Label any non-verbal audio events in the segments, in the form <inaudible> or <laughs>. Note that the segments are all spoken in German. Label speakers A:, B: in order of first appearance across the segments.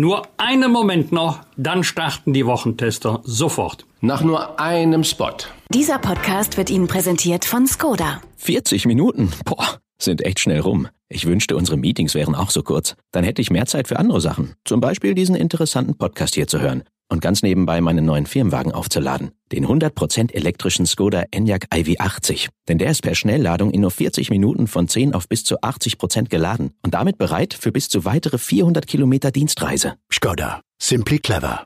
A: Nur einen Moment noch, dann starten die Wochentester sofort.
B: Nach nur einem Spot.
C: Dieser Podcast wird Ihnen präsentiert von Skoda.
D: 40 Minuten? Boah, sind echt schnell rum. Ich wünschte, unsere Meetings wären auch so kurz. Dann hätte ich mehr Zeit für andere Sachen. Zum Beispiel diesen interessanten Podcast hier zu hören. Und ganz nebenbei meinen neuen Firmenwagen aufzuladen. Den 100% elektrischen Skoda Enyaq iV80. Denn der ist per Schnellladung in nur 40 Minuten von 10 auf bis zu 80% geladen. Und damit bereit für bis zu weitere 400 Kilometer Dienstreise.
E: Skoda. Simply clever.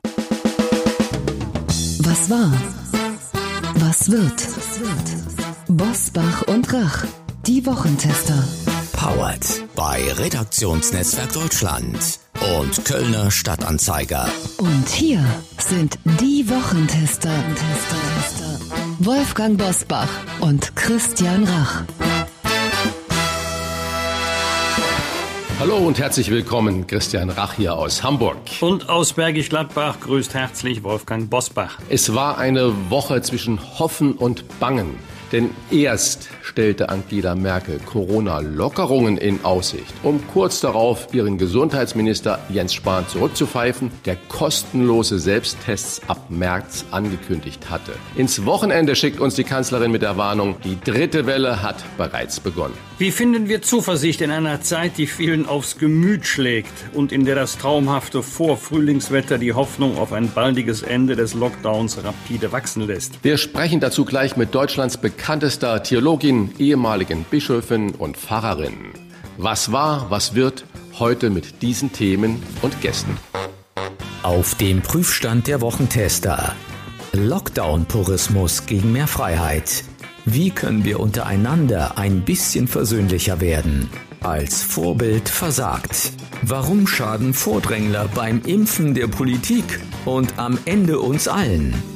F: Was war? Was wird? Bosbach und Rach. Die Wochentester.
G: Powered bei Redaktionsnetzwerk Deutschland und Kölner Stadtanzeiger.
F: Und hier sind die Wochentester. Wolfgang Bosbach und Christian Rach.
B: Hallo und herzlich willkommen, Christian Rach hier aus Hamburg.
A: Und aus Bergisch Gladbach grüßt herzlich Wolfgang Bosbach.
B: Es war eine Woche zwischen Hoffen und Bangen. Denn erst stellte Angela Merkel Corona-Lockerungen in Aussicht, um kurz darauf ihren Gesundheitsminister Jens Spahn zurückzupfeifen, der kostenlose Selbsttests ab März angekündigt hatte. Ins Wochenende schickt uns die Kanzlerin mit der Warnung, die dritte Welle hat bereits begonnen.
A: Wie finden wir Zuversicht in einer Zeit, die vielen aufs Gemüt schlägt und in der das traumhafte Vorfrühlingswetter die Hoffnung auf ein baldiges Ende des Lockdowns rapide wachsen lässt?
B: Wir sprechen dazu gleich mit Deutschlands bekanntester Theologin, ehemaligen Bischöfin und Pfarrerin. Was war, was wird, heute mit diesen Themen und Gästen.
G: Auf dem Prüfstand der Wochentester. Lockdown-Purismus gegen mehr Freiheit. Wie können wir untereinander ein bisschen versöhnlicher werden? Als Vorbild versagt. Warum schaden Vordrängler beim Impfen der Politik und am Ende uns allen?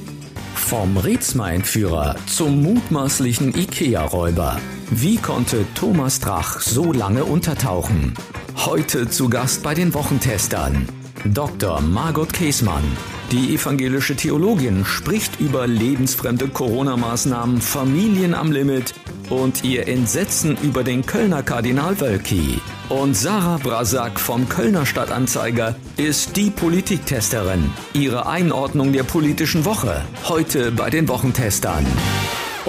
G: Vom Rätsmer-Entführer zum mutmaßlichen IKEA-Räuber. Wie konnte Thomas Drach so lange untertauchen? Heute zu Gast bei den Wochentestern. Dr. Margot Käßmann. Die evangelische Theologin spricht über lebensfremde Corona-Maßnahmen, Familien am Limit und ihr Entsetzen über den Kölner Kardinal Wölki. Und Sarah Brasak vom Kölner Stadtanzeiger ist die Politiktesterin. Ihre Einordnung der politischen Woche. Heute bei den Wochentestern.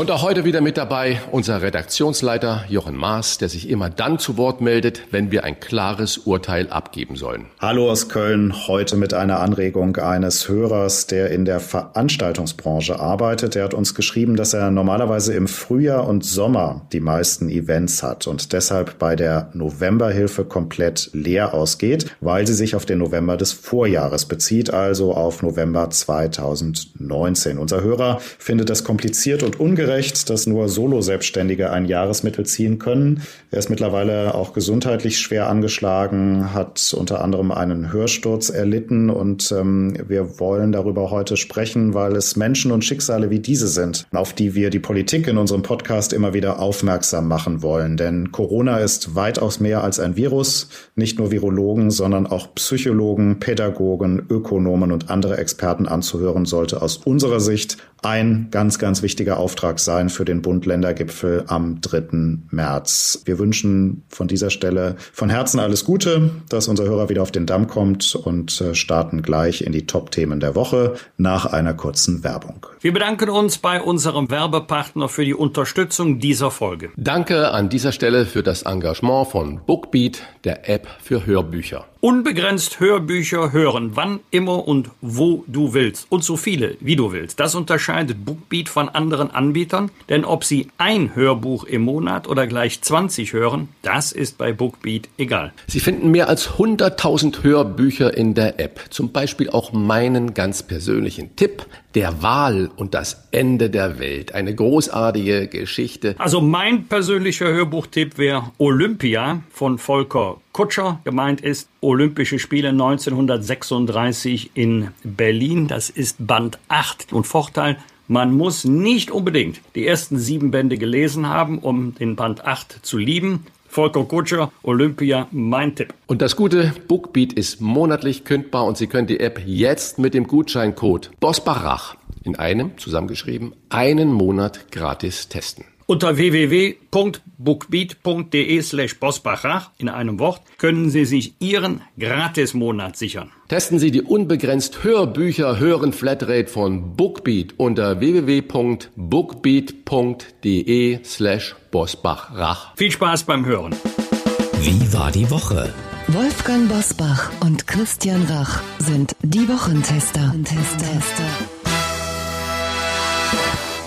B: Und auch heute wieder mit dabei unser Redaktionsleiter Jochen Maas, der sich immer dann zu Wort meldet, wenn wir ein klares Urteil abgeben sollen.
H: Hallo aus Köln, heute mit einer Anregung eines Hörers, der in der Veranstaltungsbranche arbeitet. Er hat uns geschrieben, dass er normalerweise im Frühjahr und Sommer die meisten Events hat und deshalb bei der Novemberhilfe komplett leer ausgeht, weil sie sich auf den November des Vorjahres bezieht, also auf November 2019. Unser Hörer findet das kompliziert und ungerecht ungerecht, dass nur Solo-Selbstständige ein Jahresmittel ziehen können. Er ist mittlerweile auch gesundheitlich schwer angeschlagen, hat unter anderem einen Hörsturz erlitten und ähm, wir wollen darüber heute sprechen, weil es Menschen und Schicksale wie diese sind, auf die wir die Politik in unserem Podcast immer wieder aufmerksam machen wollen. Denn Corona ist weitaus mehr als ein Virus. Nicht nur Virologen, sondern auch Psychologen, Pädagogen, Ökonomen und andere Experten anzuhören sollte aus unserer Sicht ein ganz, ganz wichtiger Auftrag sein für den Bund-Länder-Gipfel am 3. März. Wir wünschen von dieser Stelle von Herzen alles Gute, dass unser Hörer wieder auf den Damm kommt und äh, starten gleich in die Top-Themen der Woche nach einer kurzen Werbung.
A: Wir bedanken uns bei unserem Werbepartner für die Unterstützung dieser Folge.
B: Danke an dieser Stelle für das Engagement von Bookbeat, der App für Hörbücher.
A: Unbegrenzt Hörbücher hören, wann immer und wo du willst. Und so viele, wie du willst. Das unterscheidet Bookbeat von anderen Anbietern, denn ob sie ein Hörbuch im Monat oder gleich 20 hören, das ist bei Bookbeat egal.
B: Sie finden mehr als 100.000 Hörbücher in der App. Zum Beispiel auch meinen ganz persönlichen Tipp, der Wahl und das Ende der Welt. Eine großartige Geschichte.
A: Also mein persönlicher Hörbuchtipp wäre Olympia von Volker Kutscher. Gemeint ist Olympische Spiele 1936 in Berlin. Das ist Band 8. Und Vorteil, man muss nicht unbedingt die ersten sieben Bände gelesen haben, um den Band 8 zu lieben. Volker Kutscher, Olympia, mein Tipp.
B: Und das gute Bookbeat ist monatlich kündbar und Sie können die App jetzt mit dem Gutscheincode BOSBARACH in einem, zusammengeschrieben, einen Monat gratis testen.
A: Unter www.bookbeat.de slash bosbachach in einem Wort können Sie sich Ihren Gratismonat sichern.
B: Testen Sie die unbegrenzt Hörbücher hören Flatrate von Bookbeat unter www.bookbeat.de slash bosbachrach.
A: Viel Spaß beim Hören.
G: Wie war die Woche?
F: Wolfgang Bosbach und Christian Rach sind die Wochentester. Tester.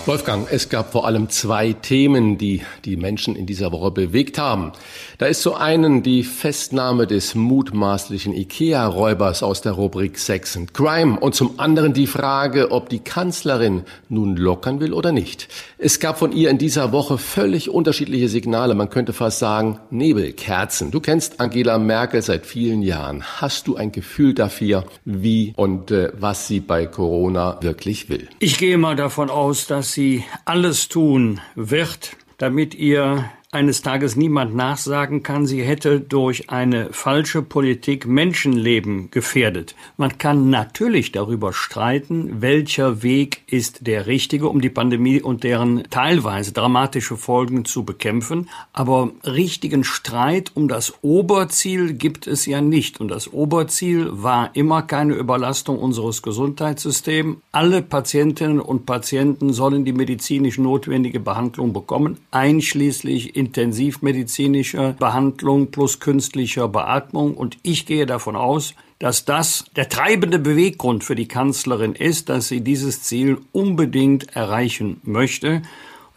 B: Wolfgang, es gab vor allem zwei Themen, die die Menschen in dieser Woche bewegt haben. Da ist zum einen die Festnahme des mutmaßlichen IKEA-Räubers aus der Rubrik Sex and Crime und zum anderen die Frage, ob die Kanzlerin nun lockern will oder nicht. Es gab von ihr in dieser Woche völlig unterschiedliche Signale, man könnte fast sagen Nebelkerzen. Du kennst Angela Merkel seit vielen Jahren. Hast du ein Gefühl dafür, wie und äh, was sie bei Corona wirklich will?
A: Ich gehe mal davon aus, dass sie alles tun wird, damit ihr eines Tages niemand nachsagen kann, sie hätte durch eine falsche Politik Menschenleben gefährdet. Man kann natürlich darüber streiten, welcher Weg ist der richtige, um die Pandemie und deren teilweise dramatische Folgen zu bekämpfen. Aber richtigen Streit um das Oberziel gibt es ja nicht. Und das Oberziel war immer keine Überlastung unseres Gesundheitssystems. Alle Patientinnen und Patienten sollen die medizinisch notwendige Behandlung bekommen, einschließlich intensivmedizinischer Behandlung plus künstlicher Beatmung. Und ich gehe davon aus, dass das der treibende Beweggrund für die Kanzlerin ist, dass sie dieses Ziel unbedingt erreichen möchte.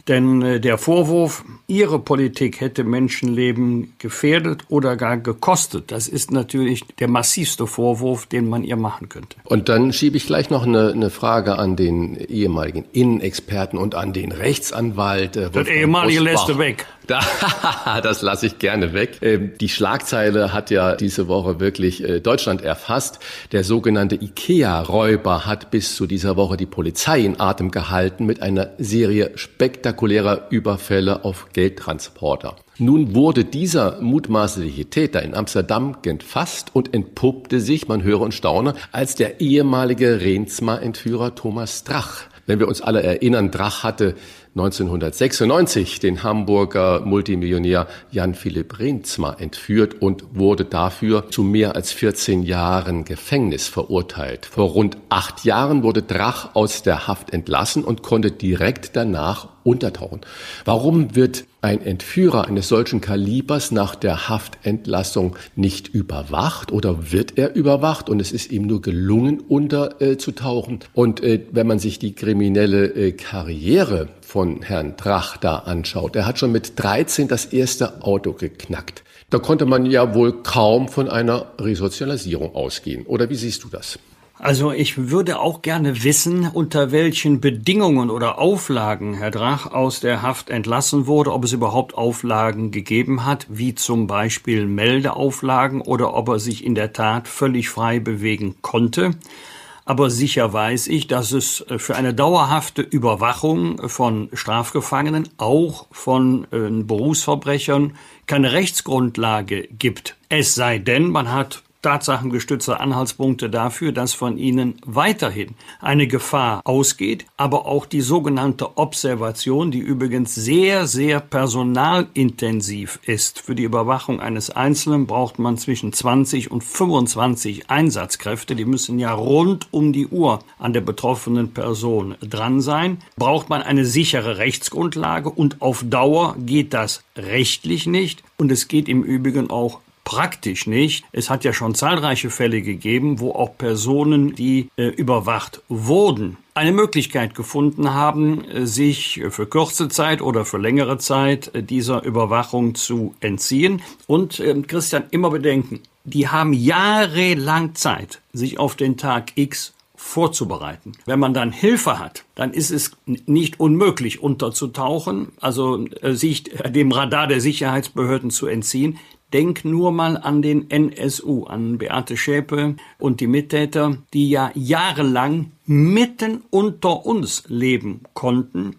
A: Denn äh, der Vorwurf, ihre Politik hätte Menschenleben gefährdet oder gar gekostet, das ist natürlich der massivste Vorwurf, den man ihr machen könnte.
B: Und dann schiebe ich gleich noch eine, eine Frage an den ehemaligen Innenexperten und an den Rechtsanwalt.
A: Äh, das ehemalige lässt du weg. <laughs>
B: das lasse ich gerne weg. Ähm, die Schlagzeile hat ja diese Woche wirklich äh, Deutschland erfasst. Der sogenannte IKEA-Räuber hat bis zu dieser Woche die Polizei in Atem gehalten mit einer Serie spektakulärer Überfälle auf Geldtransporter. Nun wurde dieser mutmaßliche Täter in Amsterdam gefasst und entpuppte sich, man höre und staune, als der ehemalige Renzma-Entführer Thomas Drach. Wenn wir uns alle erinnern, Drach hatte 1996 den Hamburger Multimillionär Jan Philipp Reenzma entführt und wurde dafür zu mehr als 14 Jahren Gefängnis verurteilt. Vor rund acht Jahren wurde Drach aus der Haft entlassen und konnte direkt danach untertauchen. Warum wird ein Entführer eines solchen Kalibers nach der Haftentlassung nicht überwacht oder wird er überwacht und es ist ihm nur gelungen, unterzutauchen? Und äh, wenn man sich die kriminelle äh, Karriere von Herrn Drach da anschaut, er hat schon mit 13 das erste Auto geknackt. Da konnte man ja wohl kaum von einer Resozialisierung ausgehen. Oder wie siehst du das?
A: Also ich würde auch gerne wissen, unter welchen Bedingungen oder Auflagen Herr Drach aus der Haft entlassen wurde, ob es überhaupt Auflagen gegeben hat, wie zum Beispiel Meldeauflagen oder ob er sich in der Tat völlig frei bewegen konnte. Aber sicher weiß ich, dass es für eine dauerhafte Überwachung von Strafgefangenen, auch von äh, Berufsverbrechern, keine Rechtsgrundlage gibt. Es sei denn, man hat tatsachengestützte Anhaltspunkte dafür, dass von ihnen weiterhin eine Gefahr ausgeht, aber auch die sogenannte Observation, die übrigens sehr, sehr personalintensiv ist. Für die Überwachung eines Einzelnen braucht man zwischen 20 und 25 Einsatzkräfte. Die müssen ja rund um die Uhr an der betroffenen Person dran sein. Braucht man eine sichere Rechtsgrundlage und auf Dauer geht das rechtlich nicht. Und es geht im Übrigen auch praktisch nicht. Es hat ja schon zahlreiche Fälle gegeben, wo auch Personen, die äh, überwacht wurden, eine Möglichkeit gefunden haben, äh, sich für kurze Zeit oder für längere Zeit äh, dieser Überwachung zu entziehen. Und äh, Christian, immer bedenken, die haben jahrelang Zeit, sich auf den Tag X vorzubereiten. Wenn man dann Hilfe hat, dann ist es nicht unmöglich unterzutauchen, also äh, sich dem Radar der Sicherheitsbehörden zu entziehen. Denk nur mal an den NSU, an Beate Schäpe und die Mittäter, die ja jahrelang mitten unter uns leben konnten,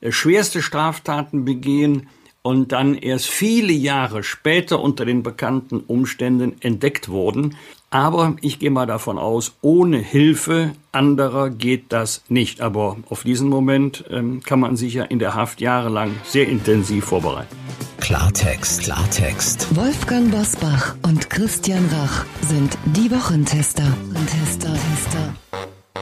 A: äh, schwerste Straftaten begehen und dann erst viele Jahre später unter den bekannten Umständen entdeckt wurden. Aber ich gehe mal davon aus, ohne Hilfe anderer geht das nicht. Aber auf diesen Moment ähm, kann man sich ja in der Haft jahrelang sehr intensiv vorbereiten.
G: Klartext, Klartext.
F: Wolfgang Bosbach und Christian Rach sind die Wochentester. Tester, Tester.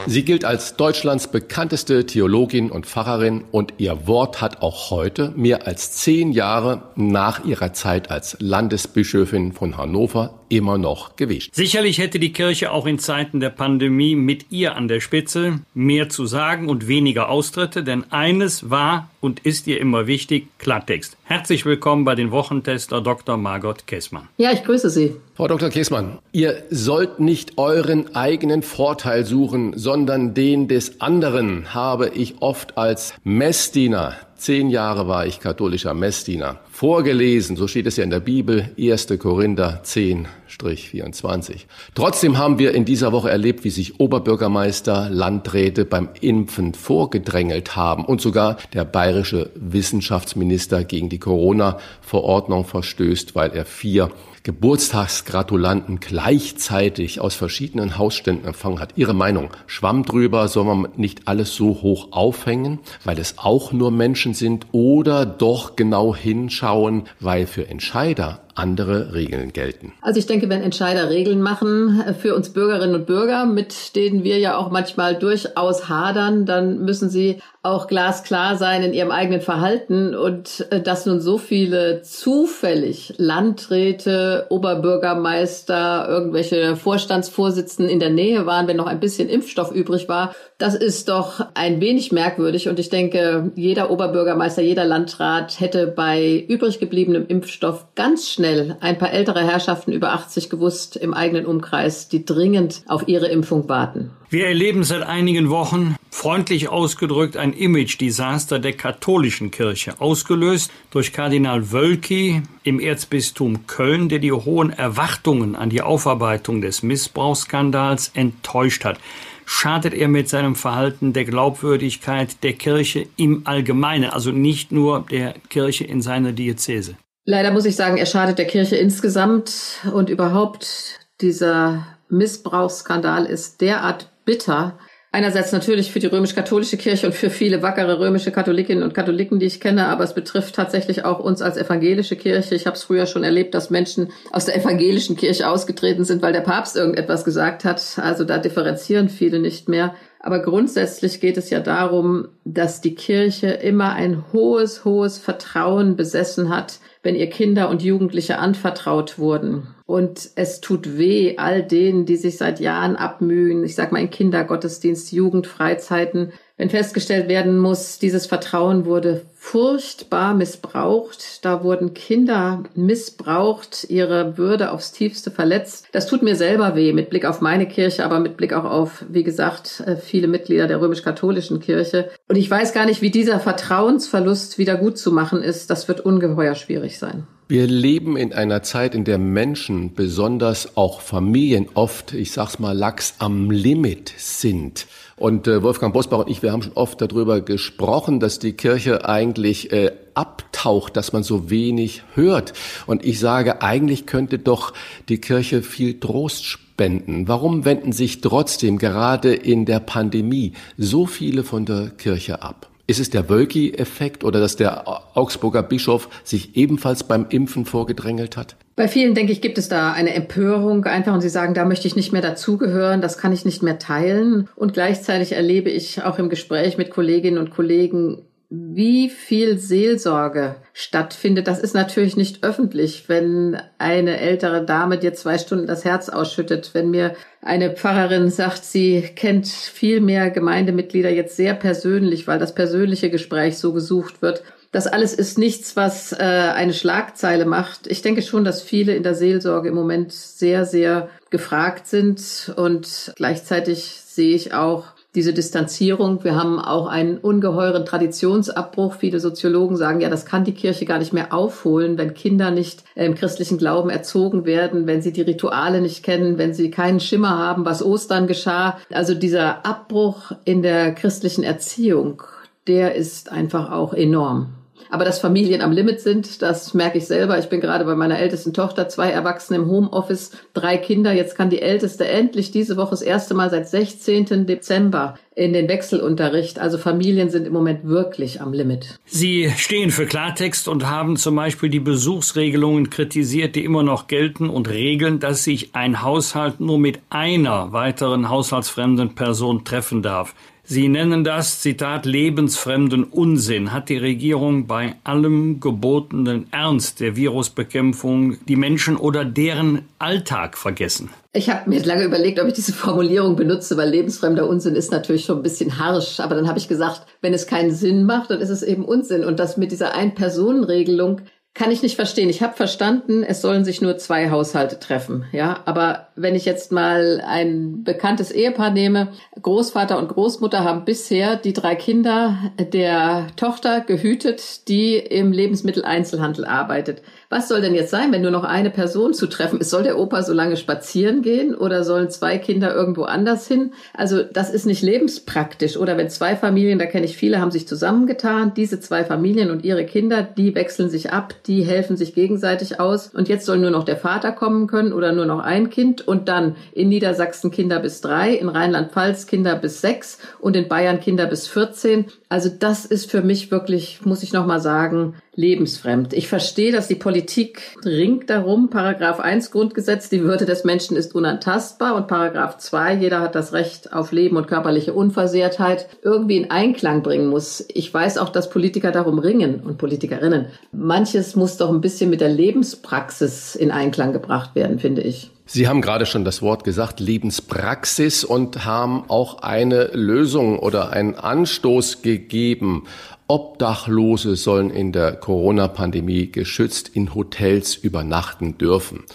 B: Sie gilt als Deutschlands bekannteste Theologin und Pfarrerin und ihr Wort hat auch heute, mehr als zehn Jahre nach ihrer Zeit als Landesbischöfin von Hannover, immer noch gewicht.
A: Sicherlich hätte die Kirche auch in Zeiten der Pandemie mit ihr an der Spitze mehr zu sagen und weniger Austritte, denn eines war und ist ihr immer wichtig, Klartext. Herzlich willkommen bei den Wochentester Dr. Margot Kessmann.
I: Ja, ich grüße Sie.
B: Frau Dr. Kessmann, ihr sollt nicht euren eigenen Vorteil suchen, sondern den des anderen, habe ich oft als Messdiener Zehn Jahre war ich katholischer Messdiener. Vorgelesen, so steht es ja in der Bibel, 1. Korinther 10-24. Trotzdem haben wir in dieser Woche erlebt, wie sich Oberbürgermeister, Landräte beim Impfen vorgedrängelt haben und sogar der bayerische Wissenschaftsminister gegen die Corona-Verordnung verstößt, weil er vier Geburtstagsgratulanten gleichzeitig aus verschiedenen Hausständen empfangen hat. Ihre Meinung, Schwamm drüber, soll man nicht alles so hoch aufhängen, weil es auch nur Menschen sind oder doch genau hinschauen, weil für Entscheider andere Regeln gelten.
I: Also ich denke, wenn Entscheider Regeln machen äh, für uns Bürgerinnen und Bürger, mit denen wir ja auch manchmal durchaus hadern, dann müssen sie auch glasklar sein in ihrem eigenen Verhalten und äh, dass nun so viele zufällig Landräte, Oberbürgermeister, irgendwelche Vorstandsvorsitzenden in der Nähe waren, wenn noch ein bisschen Impfstoff übrig war, das ist doch ein wenig merkwürdig und ich denke, jeder Oberbürgermeister, jeder Landrat hätte bei übrig gebliebenem Impfstoff ganz schnell ein paar ältere Herrschaften über 80 gewusst im eigenen Umkreis, die dringend auf ihre Impfung warten.
A: Wir erleben seit einigen Wochen, freundlich ausgedrückt, ein Image-Desaster der katholischen Kirche, ausgelöst durch Kardinal Wölki im Erzbistum Köln, der die hohen Erwartungen an die Aufarbeitung des Missbrauchsskandals enttäuscht hat schadet er mit seinem Verhalten der Glaubwürdigkeit der Kirche im Allgemeinen, also nicht nur der Kirche in seiner Diözese.
I: Leider muss ich sagen, er schadet der Kirche insgesamt und überhaupt dieser Missbrauchsskandal ist derart bitter, Einerseits natürlich für die römisch-katholische Kirche und für viele wackere römische Katholikinnen und Katholiken, die ich kenne, aber es betrifft tatsächlich auch uns als evangelische Kirche. Ich habe es früher schon erlebt, dass Menschen aus der evangelischen Kirche ausgetreten sind, weil der Papst irgendetwas gesagt hat. Also da differenzieren viele nicht mehr. Aber grundsätzlich geht es ja darum, dass die Kirche immer ein hohes, hohes Vertrauen besessen hat wenn ihr Kinder und Jugendliche anvertraut wurden. Und es tut weh all denen, die sich seit Jahren abmühen, ich sag mal in Kindergottesdienst, Jugendfreizeiten, wenn festgestellt werden muss, dieses Vertrauen wurde furchtbar missbraucht, da wurden Kinder missbraucht, ihre Würde aufs tiefste verletzt. Das tut mir selber weh mit Blick auf meine Kirche, aber mit Blick auch auf, wie gesagt, äh, viele Mitglieder der römisch-katholischen Kirche. Und ich weiß gar nicht, wie dieser Vertrauensverlust wieder gut zu machen ist. Das wird ungeheuer schwierig sein.
B: Wir leben in einer Zeit, in der Menschen, besonders auch Familien, oft, ich sag's mal, lax am Limit sind. Und äh, Wolfgang Bosbach und ich, wir haben schon oft darüber gesprochen, dass die Kirche eigentlich äh, abtaucht, dass man so wenig hört. Und ich sage, eigentlich könnte doch die Kirche viel Trost spenden. Warum wenden sich trotzdem gerade in der Pandemie so viele von der Kirche ab? Ist es der Wölki-Effekt oder dass der Augsburger Bischof sich ebenfalls beim Impfen vorgedrängelt hat?
I: Bei vielen, denke ich, gibt es da eine Empörung einfach und sie sagen, da möchte ich nicht mehr dazugehören, das kann ich nicht mehr teilen. Und gleichzeitig erlebe ich auch im Gespräch mit Kolleginnen und Kollegen wie viel Seelsorge stattfindet, das ist natürlich nicht öffentlich, wenn eine ältere Dame dir zwei Stunden das Herz ausschüttet, wenn mir eine Pfarrerin sagt, sie kennt viel mehr Gemeindemitglieder jetzt sehr persönlich, weil das persönliche Gespräch so gesucht wird. Das alles ist nichts, was äh, eine Schlagzeile macht. Ich denke schon, dass viele in der Seelsorge im Moment sehr, sehr gefragt sind und gleichzeitig sehe ich auch diese Distanzierung. Wir haben auch einen ungeheuren Traditionsabbruch. Viele Soziologen sagen, ja, das kann die Kirche gar nicht mehr aufholen, wenn Kinder nicht äh, im christlichen Glauben erzogen werden, wenn sie die Rituale nicht kennen, wenn sie keinen Schimmer haben, was Ostern geschah. Also dieser Abbruch in der christlichen Erziehung, der ist einfach auch enorm. Aber dass Familien am Limit sind, das merke ich selber. Ich bin gerade bei meiner ältesten Tochter, zwei Erwachsene im Homeoffice, drei Kinder. Jetzt kann die älteste endlich diese Woche das erste Mal seit 16. Dezember in den Wechselunterricht. Also Familien sind im Moment wirklich am Limit.
A: Sie stehen für Klartext und haben zum Beispiel die Besuchsregelungen kritisiert, die immer noch gelten und regeln, dass sich ein Haushalt nur mit einer weiteren haushaltsfremden Person treffen darf. Sie nennen das, Zitat, lebensfremden Unsinn. Hat die Regierung bei allem gebotenen Ernst der Virusbekämpfung die Menschen oder deren Alltag vergessen?
I: Ich habe mir lange überlegt, ob ich diese Formulierung benutze, weil lebensfremder Unsinn ist natürlich schon ein bisschen harsch. Aber dann habe ich gesagt, wenn es keinen Sinn macht, dann ist es eben Unsinn. Und das mit dieser Ein-Personen-Regelung kann ich nicht verstehen. Ich habe verstanden, es sollen sich nur zwei Haushalte treffen, ja. Aber wenn ich jetzt mal ein bekanntes Ehepaar nehme, Großvater und Großmutter haben bisher die drei Kinder der Tochter gehütet, die im Lebensmitteleinzelhandel arbeitet. Was soll denn jetzt sein, wenn nur noch eine Person zu treffen ist? Soll der Opa so lange spazieren gehen oder sollen zwei Kinder irgendwo anders hin? Also das ist nicht lebenspraktisch. Oder wenn zwei Familien, da kenne ich viele, haben sich zusammengetan, diese zwei Familien und ihre Kinder, die wechseln sich ab, die helfen sich gegenseitig aus. Und jetzt soll nur noch der Vater kommen können oder nur noch ein Kind und dann in Niedersachsen Kinder bis drei, in Rheinland-Pfalz Kinder bis sechs und in Bayern Kinder bis 14. Also das ist für mich wirklich, muss ich nochmal sagen, lebensfremd. Ich verstehe, dass die Politik ringt darum. Paragraph 1 Grundgesetz, die Würde des Menschen ist unantastbar und Paragraph 2, jeder hat das Recht auf Leben und körperliche Unversehrtheit, irgendwie in Einklang bringen muss. Ich weiß auch, dass Politiker darum ringen und Politikerinnen. Manches muss doch ein bisschen mit der Lebenspraxis in Einklang gebracht werden, finde ich.
B: Sie haben gerade schon das Wort gesagt, Lebenspraxis und haben auch eine Lösung oder einen Anstoß gegeben. Obdachlose sollen in der Corona-Pandemie geschützt in Hotels übernachten dürfen.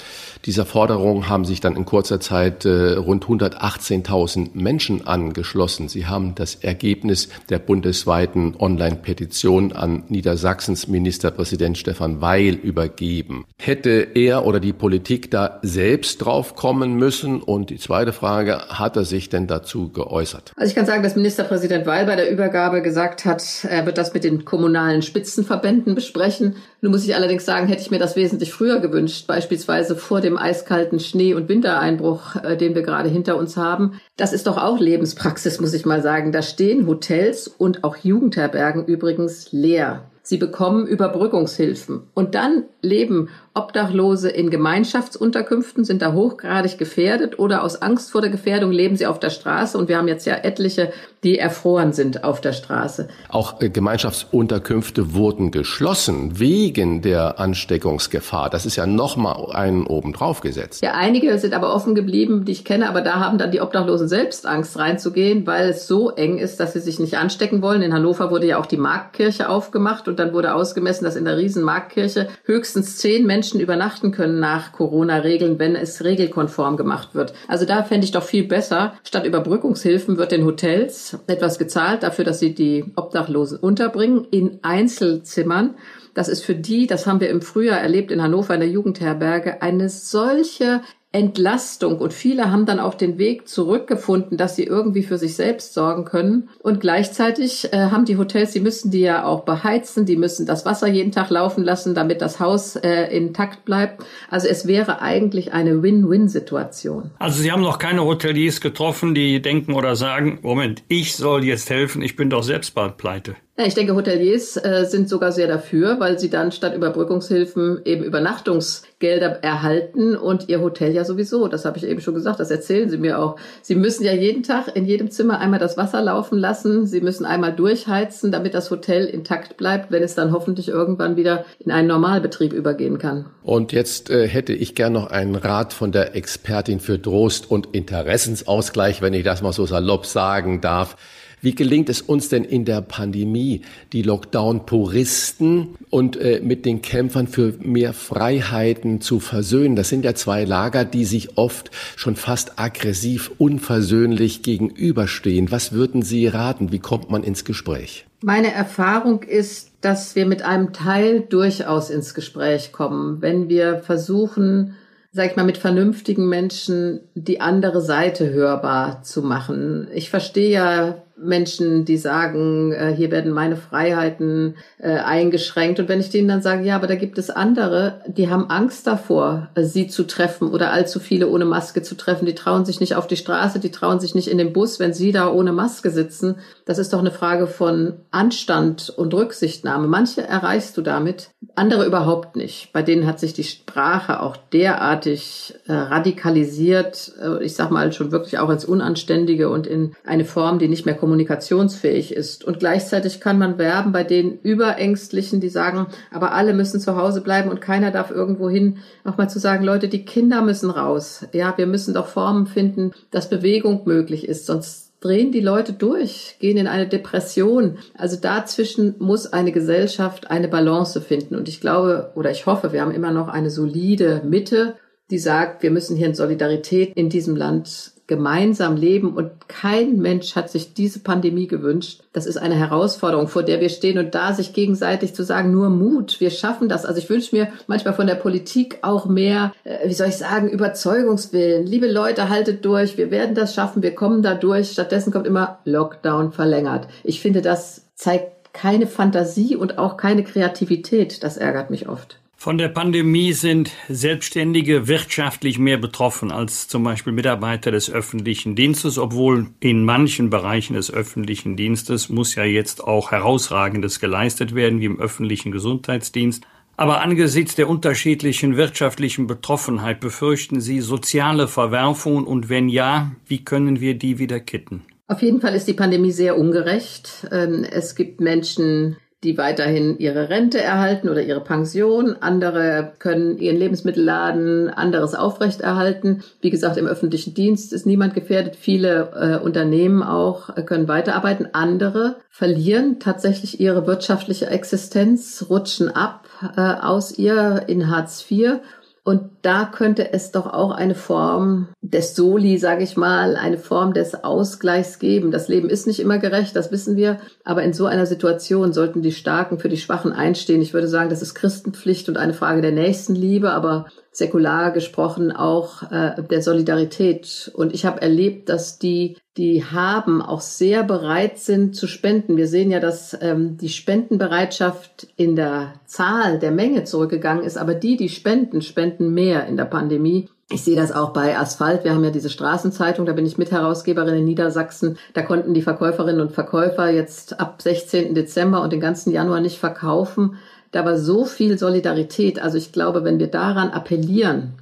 B: Dieser Forderung haben sich dann in kurzer Zeit äh, rund 118.000 Menschen angeschlossen. Sie haben das Ergebnis der bundesweiten Online-Petition an Niedersachsens Ministerpräsident Stefan Weil übergeben. Hätte er oder die Politik da selbst drauf kommen müssen? Und die zweite Frage, hat er sich denn dazu geäußert?
I: Also ich kann sagen, dass Ministerpräsident Weil bei der Übergabe gesagt hat, er wird das mit den kommunalen Spitzenverbänden besprechen. Nun muss ich allerdings sagen, hätte ich mir das wesentlich früher gewünscht, beispielsweise vor dem eiskalten Schnee- und Wintereinbruch, äh, den wir gerade hinter uns haben. Das ist doch auch Lebenspraxis, muss ich mal sagen. Da stehen Hotels und auch Jugendherbergen übrigens leer. Sie bekommen Überbrückungshilfen. Und dann leben Obdachlose in Gemeinschaftsunterkünften, sind da hochgradig gefährdet oder aus Angst vor der Gefährdung leben sie auf der Straße. Und wir haben jetzt ja etliche, die erfroren sind auf der Straße.
B: Auch äh, Gemeinschaftsunterkünfte wurden geschlossen wegen der Ansteckungsgefahr. Das ist ja nochmal einen obendrauf gesetzt.
I: Ja, einige sind aber offen geblieben, die ich kenne, aber da haben dann die Obdachlosen selbst Angst reinzugehen, weil es so eng ist, dass sie sich nicht anstecken wollen. In Hannover wurde ja auch die Marktkirche aufgemacht und dann wurde ausgemessen, dass in der riesen Marktkirche höchstens zehn Menschen übernachten können nach Corona-Regeln, wenn es regelkonform gemacht wird. Also da fände ich doch viel besser. Statt Überbrückungshilfen wird den Hotels etwas gezahlt dafür, dass sie die Obdachlosen unterbringen in Einzelzimmern. Das ist für die, das haben wir im Frühjahr erlebt in Hannover in der Jugendherberge, eine solche Entlastung und viele haben dann auch den Weg zurückgefunden, dass sie irgendwie für sich selbst sorgen können. Und gleichzeitig äh, haben die Hotels, die müssen die ja auch beheizen, die müssen das Wasser jeden Tag laufen lassen, damit das Haus äh, intakt bleibt. Also es wäre eigentlich eine Win-Win-Situation.
A: Also Sie haben noch keine Hoteliers getroffen, die denken oder sagen, Moment, ich soll jetzt helfen, ich bin doch selbst bald pleite.
I: Ich denke, Hoteliers äh, sind sogar sehr dafür, weil sie dann statt Überbrückungshilfen eben Übernachtungsgelder erhalten und ihr Hotel ja sowieso, das habe ich eben schon gesagt, das erzählen sie mir auch. Sie müssen ja jeden Tag in jedem Zimmer einmal das Wasser laufen lassen, sie müssen einmal durchheizen, damit das Hotel intakt bleibt, wenn es dann hoffentlich irgendwann wieder in einen Normalbetrieb übergehen kann.
B: Und jetzt äh, hätte ich gern noch einen Rat von der Expertin für Trost und Interessensausgleich, wenn ich das mal so salopp sagen darf. Wie gelingt es uns denn in der Pandemie, die Lockdown-Puristen und äh, mit den Kämpfern für mehr Freiheiten zu versöhnen? Das sind ja zwei Lager, die sich oft schon fast aggressiv, unversöhnlich gegenüberstehen. Was würden Sie raten? Wie kommt man ins Gespräch?
I: Meine Erfahrung ist, dass wir mit einem Teil durchaus ins Gespräch kommen, wenn wir versuchen, sag ich mal, mit vernünftigen Menschen die andere Seite hörbar zu machen. Ich verstehe ja Menschen, die sagen, äh, hier werden meine Freiheiten äh, eingeschränkt. Und wenn ich denen dann sage, ja, aber da gibt es andere, die haben Angst davor, äh, sie zu treffen oder allzu viele ohne Maske zu treffen. Die trauen sich nicht auf die Straße, die trauen sich nicht in den Bus, wenn sie da ohne Maske sitzen. Das ist doch eine Frage von Anstand und Rücksichtnahme. Manche erreichst du damit, andere überhaupt nicht. Bei denen hat sich die Sprache auch derartig äh, radikalisiert, äh, ich sag mal schon wirklich auch ins Unanständige und in eine Form, die nicht mehr kommunikationsfähig ist. Und gleichzeitig kann man werben bei den Überängstlichen, die sagen, aber alle müssen zu Hause bleiben und keiner darf irgendwo hin, auch mal zu sagen, Leute, die Kinder müssen raus. Ja, wir müssen doch Formen finden, dass Bewegung möglich ist, sonst drehen die Leute durch, gehen in eine Depression. Also dazwischen muss eine Gesellschaft eine Balance finden. Und ich glaube oder ich hoffe, wir haben immer noch eine solide Mitte, die sagt, wir müssen hier in Solidarität in diesem Land gemeinsam leben und kein Mensch hat sich diese Pandemie gewünscht. Das ist eine Herausforderung, vor der wir stehen und da sich gegenseitig zu sagen, nur Mut, wir schaffen das. Also ich wünsche mir manchmal von der Politik auch mehr, äh, wie soll ich sagen, Überzeugungswillen. Liebe Leute, haltet durch, wir werden das schaffen, wir kommen da durch. Stattdessen kommt immer Lockdown verlängert. Ich finde, das zeigt keine Fantasie und auch keine Kreativität. Das ärgert mich oft.
A: Von der Pandemie sind Selbstständige wirtschaftlich mehr betroffen als zum Beispiel Mitarbeiter des öffentlichen Dienstes, obwohl in manchen Bereichen des öffentlichen Dienstes muss ja jetzt auch herausragendes geleistet werden, wie im öffentlichen Gesundheitsdienst. Aber angesichts der unterschiedlichen wirtschaftlichen Betroffenheit befürchten Sie soziale Verwerfungen und wenn ja, wie können wir die wieder kitten?
I: Auf jeden Fall ist die Pandemie sehr ungerecht. Ähm, es gibt Menschen, die weiterhin ihre Rente erhalten oder ihre Pension. Andere können ihren Lebensmittelladen anderes aufrechterhalten. Wie gesagt, im öffentlichen Dienst ist niemand gefährdet. Viele äh, Unternehmen auch äh, können weiterarbeiten. Andere verlieren tatsächlich ihre wirtschaftliche Existenz, rutschen ab äh, aus ihr in Hartz IV und da könnte es doch auch eine Form des Soli, sage ich mal, eine Form des Ausgleichs geben. Das Leben ist nicht immer gerecht, das wissen wir. Aber in so einer Situation sollten die Starken für die Schwachen einstehen. Ich würde sagen, das ist Christenpflicht und eine Frage der Nächstenliebe, aber säkular gesprochen auch äh, der Solidarität. Und ich habe erlebt, dass die die haben, auch sehr bereit sind zu spenden. Wir sehen ja, dass ähm, die Spendenbereitschaft in der Zahl der Menge zurückgegangen ist, aber die, die spenden, spenden mehr in der Pandemie. Ich sehe das auch bei Asphalt. Wir haben ja diese Straßenzeitung, da bin ich Mitherausgeberin in Niedersachsen. Da konnten die Verkäuferinnen und Verkäufer jetzt ab 16. Dezember und den ganzen Januar nicht verkaufen. Da war so viel Solidarität. Also ich glaube, wenn wir daran appellieren,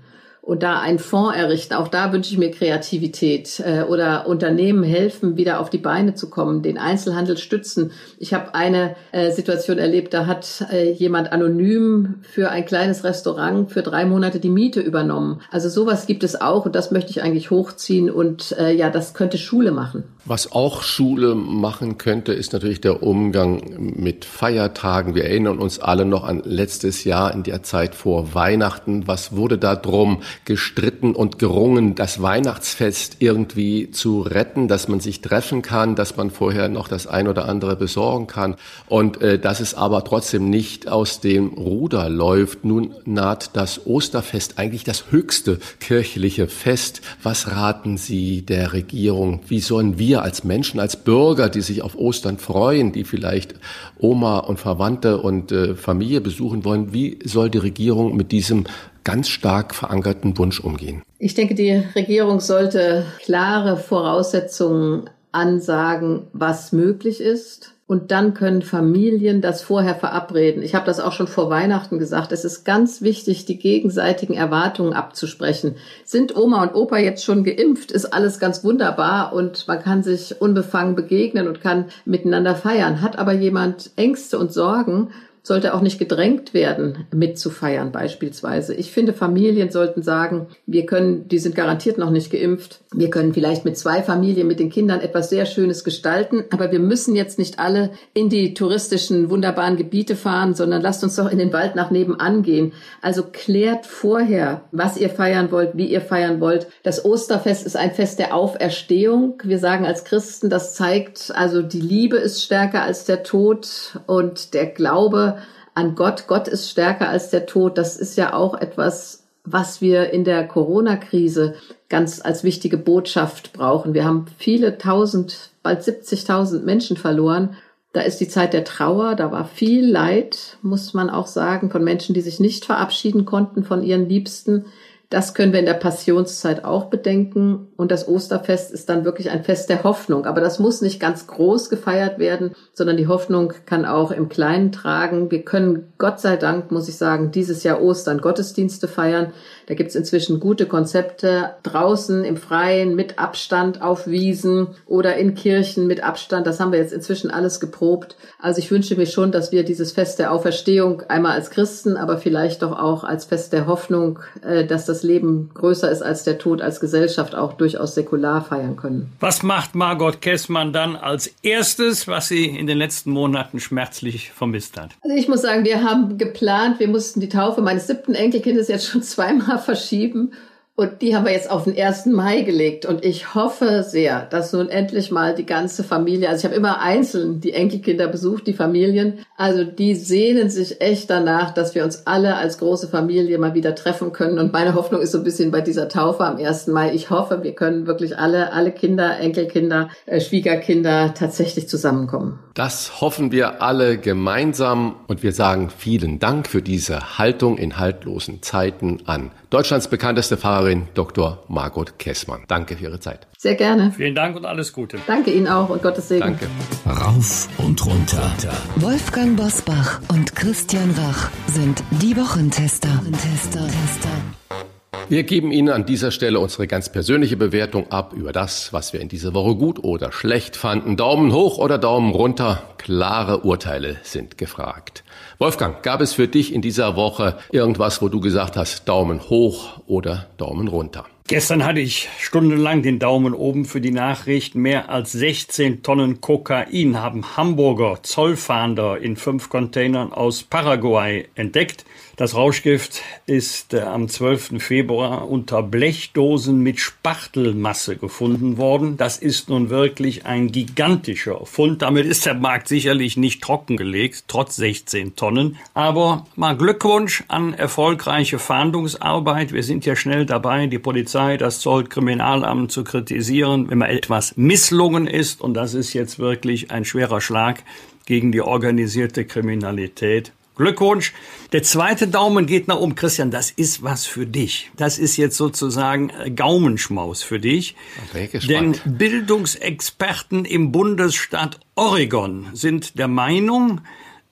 I: und da einen Fonds errichten. Auch da wünsche ich mir Kreativität äh, oder Unternehmen helfen, wieder auf die Beine zu kommen, den Einzelhandel stützen. Ich habe eine äh, Situation erlebt, da hat äh, jemand anonym für ein kleines Restaurant für drei Monate die Miete übernommen. Also sowas gibt es auch und das möchte ich eigentlich hochziehen und äh, ja, das könnte Schule machen.
B: Was auch Schule machen könnte, ist natürlich der Umgang mit Feiertagen. Wir erinnern uns alle noch an letztes Jahr in der Zeit vor Weihnachten. Was wurde da drum gestritten und gerungen, das Weihnachtsfest irgendwie zu retten, dass man sich treffen kann, dass man vorher noch das ein oder andere besorgen kann und äh, dass es aber trotzdem nicht aus dem Ruder läuft. Nun naht das Osterfest eigentlich das höchste kirchliche Fest. Was raten Sie der Regierung? Wie sollen wir wir als Menschen, als Bürger, die sich auf Ostern freuen, die vielleicht Oma und Verwandte und äh, Familie besuchen wollen, wie soll die Regierung mit diesem ganz stark verankerten Wunsch umgehen?
I: Ich denke, die Regierung sollte klare Voraussetzungen ansagen, was möglich ist und dann können Familien das vorher verabreden. Ich habe das auch schon vor Weihnachten gesagt. Es ist ganz wichtig, die gegenseitigen Erwartungen abzusprechen. Sind Oma und Opa jetzt schon geimpft, ist alles ganz wunderbar und man kann sich unbefangen begegnen und kann miteinander feiern. Hat aber jemand Ängste und Sorgen, sollte auch nicht gedrängt werden, mitzufeiern beispielsweise. Ich finde, Familien sollten sagen, wir können, die sind garantiert noch nicht geimpft, wir können vielleicht mit zwei Familien, mit den Kindern etwas sehr Schönes gestalten, aber wir müssen jetzt nicht alle in die touristischen, wunderbaren Gebiete fahren, sondern lasst uns doch in den Wald nach nebenan gehen. Also klärt vorher, was ihr feiern wollt, wie ihr feiern wollt. Das Osterfest ist ein Fest der Auferstehung. Wir sagen als Christen, das zeigt, also die Liebe ist stärker als der Tod und der Glaube an Gott. Gott ist stärker als der Tod. Das ist ja auch etwas, was wir in der Corona-Krise ganz als wichtige Botschaft brauchen. Wir haben viele tausend, bald 70.000 Menschen verloren. Da ist die Zeit der Trauer, da war viel Leid, muss man auch sagen, von Menschen, die sich nicht verabschieden konnten von ihren Liebsten. Das können wir in der Passionszeit auch bedenken. Und das Osterfest ist dann wirklich ein Fest der Hoffnung. Aber das muss nicht ganz groß gefeiert werden, sondern die Hoffnung kann auch im Kleinen tragen. Wir können, Gott sei Dank, muss ich sagen, dieses Jahr Ostern Gottesdienste feiern. Da gibt's inzwischen gute Konzepte draußen im Freien mit Abstand auf Wiesen oder in Kirchen mit Abstand. Das haben wir jetzt inzwischen alles geprobt. Also ich wünsche mir schon, dass wir dieses Fest der Auferstehung einmal als Christen, aber vielleicht doch auch als Fest der Hoffnung, äh, dass das Leben größer ist als der Tod, als Gesellschaft auch durchaus säkular feiern können.
A: Was macht Margot Kessmann dann als erstes, was sie in den letzten Monaten schmerzlich vermisst hat?
I: Also ich muss sagen, wir haben geplant, wir mussten die Taufe meines siebten Enkelkindes jetzt schon <laughs> zweimal verschieben und die haben wir jetzt auf den 1. Mai gelegt. Und ich hoffe sehr, dass nun endlich mal die ganze Familie, also ich habe immer einzeln die Enkelkinder besucht, die Familien. Also die sehnen sich echt danach, dass wir uns alle als große Familie mal wieder treffen können. Und meine Hoffnung ist so ein bisschen bei dieser Taufe am 1. Mai. Ich hoffe, wir können wirklich alle, alle Kinder, Enkelkinder, äh, Schwiegerkinder tatsächlich zusammenkommen.
B: Das hoffen wir alle gemeinsam. Und wir sagen vielen Dank für diese Haltung in haltlosen Zeiten an Deutschlands bekannteste Fahrerin Dr. Margot Kessmann. Danke für Ihre Zeit.
I: Sehr gerne.
A: Vielen Dank und alles Gute.
I: Danke Ihnen auch und Gottes Segen.
B: Danke.
G: Rauf und runter.
F: Wolfgang Bosbach und Christian Rach sind die Wochentester. Wochentester.
B: Wir geben Ihnen an dieser Stelle unsere ganz persönliche Bewertung ab über das, was wir in dieser Woche gut oder schlecht fanden. Daumen hoch oder Daumen runter. Klare Urteile sind gefragt. Wolfgang, gab es für dich in dieser Woche irgendwas, wo du gesagt hast, Daumen hoch oder Daumen runter?
A: Gestern hatte ich stundenlang den Daumen oben für die Nachricht. Mehr als 16 Tonnen Kokain haben Hamburger Zollfahnder in fünf Containern aus Paraguay entdeckt. Das Rauschgift ist äh, am 12. Februar unter Blechdosen mit Spachtelmasse gefunden worden. Das ist nun wirklich ein gigantischer Fund. Damit ist der Markt sicherlich nicht trockengelegt, trotz 16 Tonnen. Aber mal Glückwunsch an erfolgreiche Fahndungsarbeit. Wir sind ja schnell dabei, die Polizei, das Zollkriminalamt zu kritisieren, wenn mal etwas misslungen ist. Und das ist jetzt wirklich ein schwerer Schlag gegen die organisierte Kriminalität. Glückwunsch. Der zweite Daumen geht nach oben. Christian, das ist was für dich. Das ist jetzt sozusagen äh, Gaumenschmaus für dich. Denn Bildungsexperten im Bundesstaat Oregon sind der Meinung,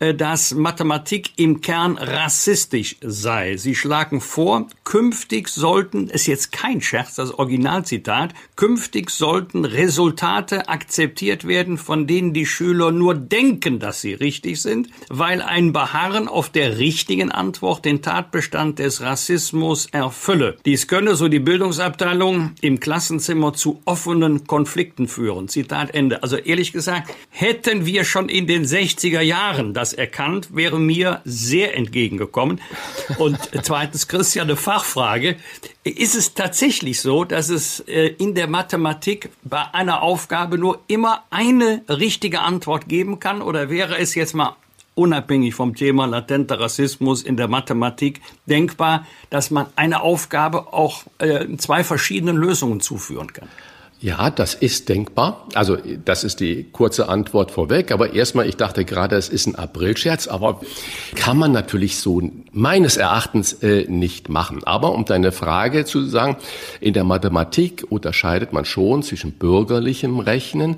A: dass Mathematik im Kern rassistisch sei. Sie schlagen vor, künftig sollten, ist jetzt kein Scherz, das Originalzitat, künftig sollten Resultate akzeptiert werden, von denen die Schüler nur denken, dass sie richtig sind, weil ein Beharren auf der richtigen Antwort den Tatbestand des Rassismus erfülle. Dies könne, so die Bildungsabteilung, im Klassenzimmer zu offenen Konflikten führen. Zitat Ende. Also ehrlich gesagt, hätten wir schon in den 60er Jahren das erkannt, wäre mir sehr entgegengekommen. Und <laughs> zweitens, Christian, eine Fachfrage. Ist es tatsächlich so, dass es äh, in der Mathematik bei einer Aufgabe nur immer eine richtige Antwort geben kann? Oder wäre es jetzt mal unabhängig vom Thema latenter Rassismus in der Mathematik denkbar, dass man eine Aufgabe auch äh, zwei verschiedenen Lösungen zuführen kann?
B: Ja, das ist denkbar. Also das ist die kurze Antwort vorweg. Aber erstmal, ich dachte gerade, es ist ein Aprilscherz, aber kann man natürlich so meines Erachtens äh, nicht machen. Aber um deine Frage zu sagen, in der Mathematik unterscheidet man schon zwischen bürgerlichem Rechnen.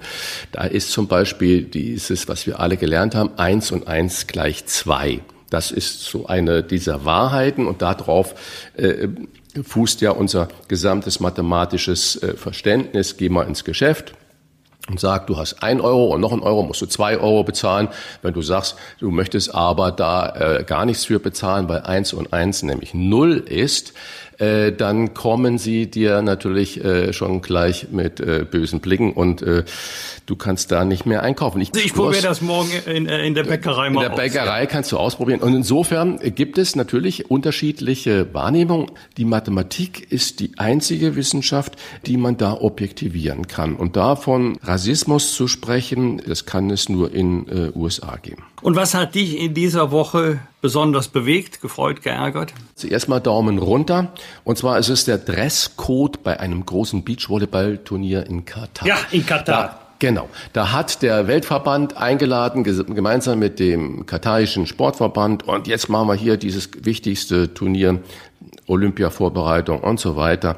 B: Da ist zum Beispiel dieses, was wir alle gelernt haben, eins und eins gleich zwei. Das ist so eine dieser Wahrheiten und darauf äh, fußt ja unser gesamtes mathematisches äh, Verständnis. Geh mal ins Geschäft und sag, du hast ein Euro und noch ein Euro, musst du zwei Euro bezahlen. Wenn du sagst, du möchtest aber da äh, gar nichts für bezahlen, weil eins und eins nämlich null ist, äh, dann kommen sie dir natürlich äh, schon gleich mit äh, bösen Blicken und äh, du kannst da nicht mehr einkaufen.
A: Ich, ich probiere das morgen in, äh, in der Bäckerei mal
B: aus. In der Bäckerei kannst du ausprobieren. Und insofern gibt es natürlich unterschiedliche Wahrnehmungen. Die Mathematik ist die einzige Wissenschaft, die man da objektivieren kann. Und davon Rassismus zu sprechen. Das kann es nur in äh, USA geben.
A: Und was hat dich in dieser Woche besonders bewegt, gefreut, geärgert?
B: Zuerst mal Daumen runter. Und zwar ist es der Dresscode bei einem großen Beachvolleyballturnier in Katar.
A: Ja, in Katar. Da
B: Genau. Da hat der Weltverband eingeladen, gemeinsam mit dem katarischen Sportverband. Und jetzt machen wir hier dieses wichtigste Turnier, Olympia-Vorbereitung und so weiter,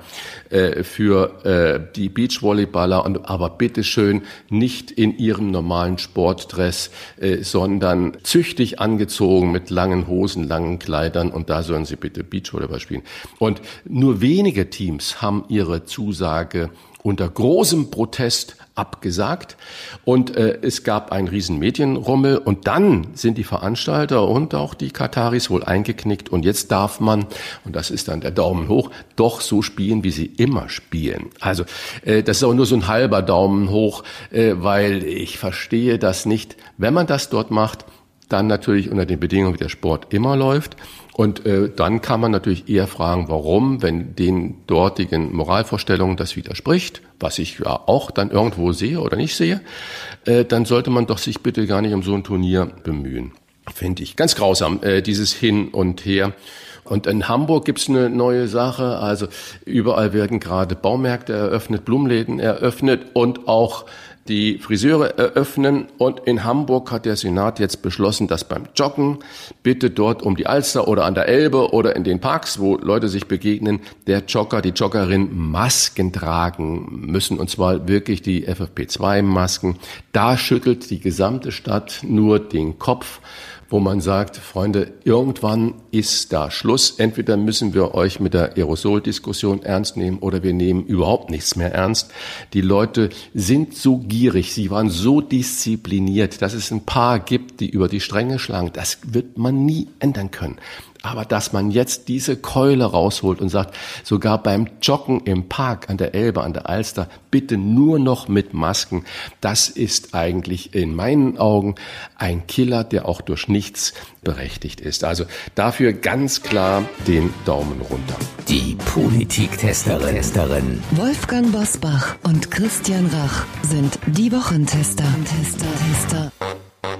B: äh, für äh, die Beachvolleyballer. Und, aber bitteschön nicht in ihrem normalen Sportdress, äh, sondern züchtig angezogen mit langen Hosen, langen Kleidern. Und da sollen sie bitte Beachvolleyball spielen. Und nur wenige Teams haben ihre Zusage unter großem Protest abgesagt und äh, es gab einen riesen Medienrummel und dann sind die Veranstalter und auch die Kataris wohl eingeknickt und jetzt darf man, und das ist dann der Daumen hoch, doch so spielen, wie sie immer spielen. Also äh, das ist auch nur so ein halber Daumen hoch, äh, weil ich verstehe das nicht. Wenn man das dort macht, dann natürlich unter den Bedingungen, wie der Sport immer läuft. Und äh, dann kann man natürlich eher fragen, warum, wenn den dortigen Moralvorstellungen das widerspricht, was ich ja auch dann irgendwo sehe oder nicht sehe, äh, dann sollte man doch sich bitte gar nicht um so ein Turnier bemühen. Finde ich ganz grausam, äh, dieses Hin und Her. Und in Hamburg gibt's eine neue Sache. Also überall werden gerade Baumärkte eröffnet, Blumenläden eröffnet und auch die Friseure eröffnen und in Hamburg hat der Senat jetzt beschlossen, dass beim Joggen bitte dort um die Alster oder an der Elbe oder in den Parks, wo Leute sich begegnen, der Jogger, die Joggerin Masken tragen müssen und zwar wirklich die FFP2-Masken. Da schüttelt die gesamte Stadt nur den Kopf wo man sagt, Freunde, irgendwann ist da Schluss. Entweder müssen wir euch mit der Aerosoldiskussion ernst nehmen oder wir nehmen überhaupt nichts mehr ernst. Die Leute sind so gierig, sie waren so diszipliniert, dass es ein paar gibt, die über die Stränge schlagen. Das wird man nie ändern können. Aber dass man jetzt diese Keule rausholt und sagt, sogar beim Joggen im Park an der Elbe, an der Alster, bitte nur noch mit Masken, das ist eigentlich in meinen Augen ein Killer, der auch durch nichts berechtigt ist. Also dafür ganz klar den Daumen runter.
G: Die Politiktesterin.
F: Wolfgang Bosbach und Christian Rach sind die Wochentester. Tester, Tester.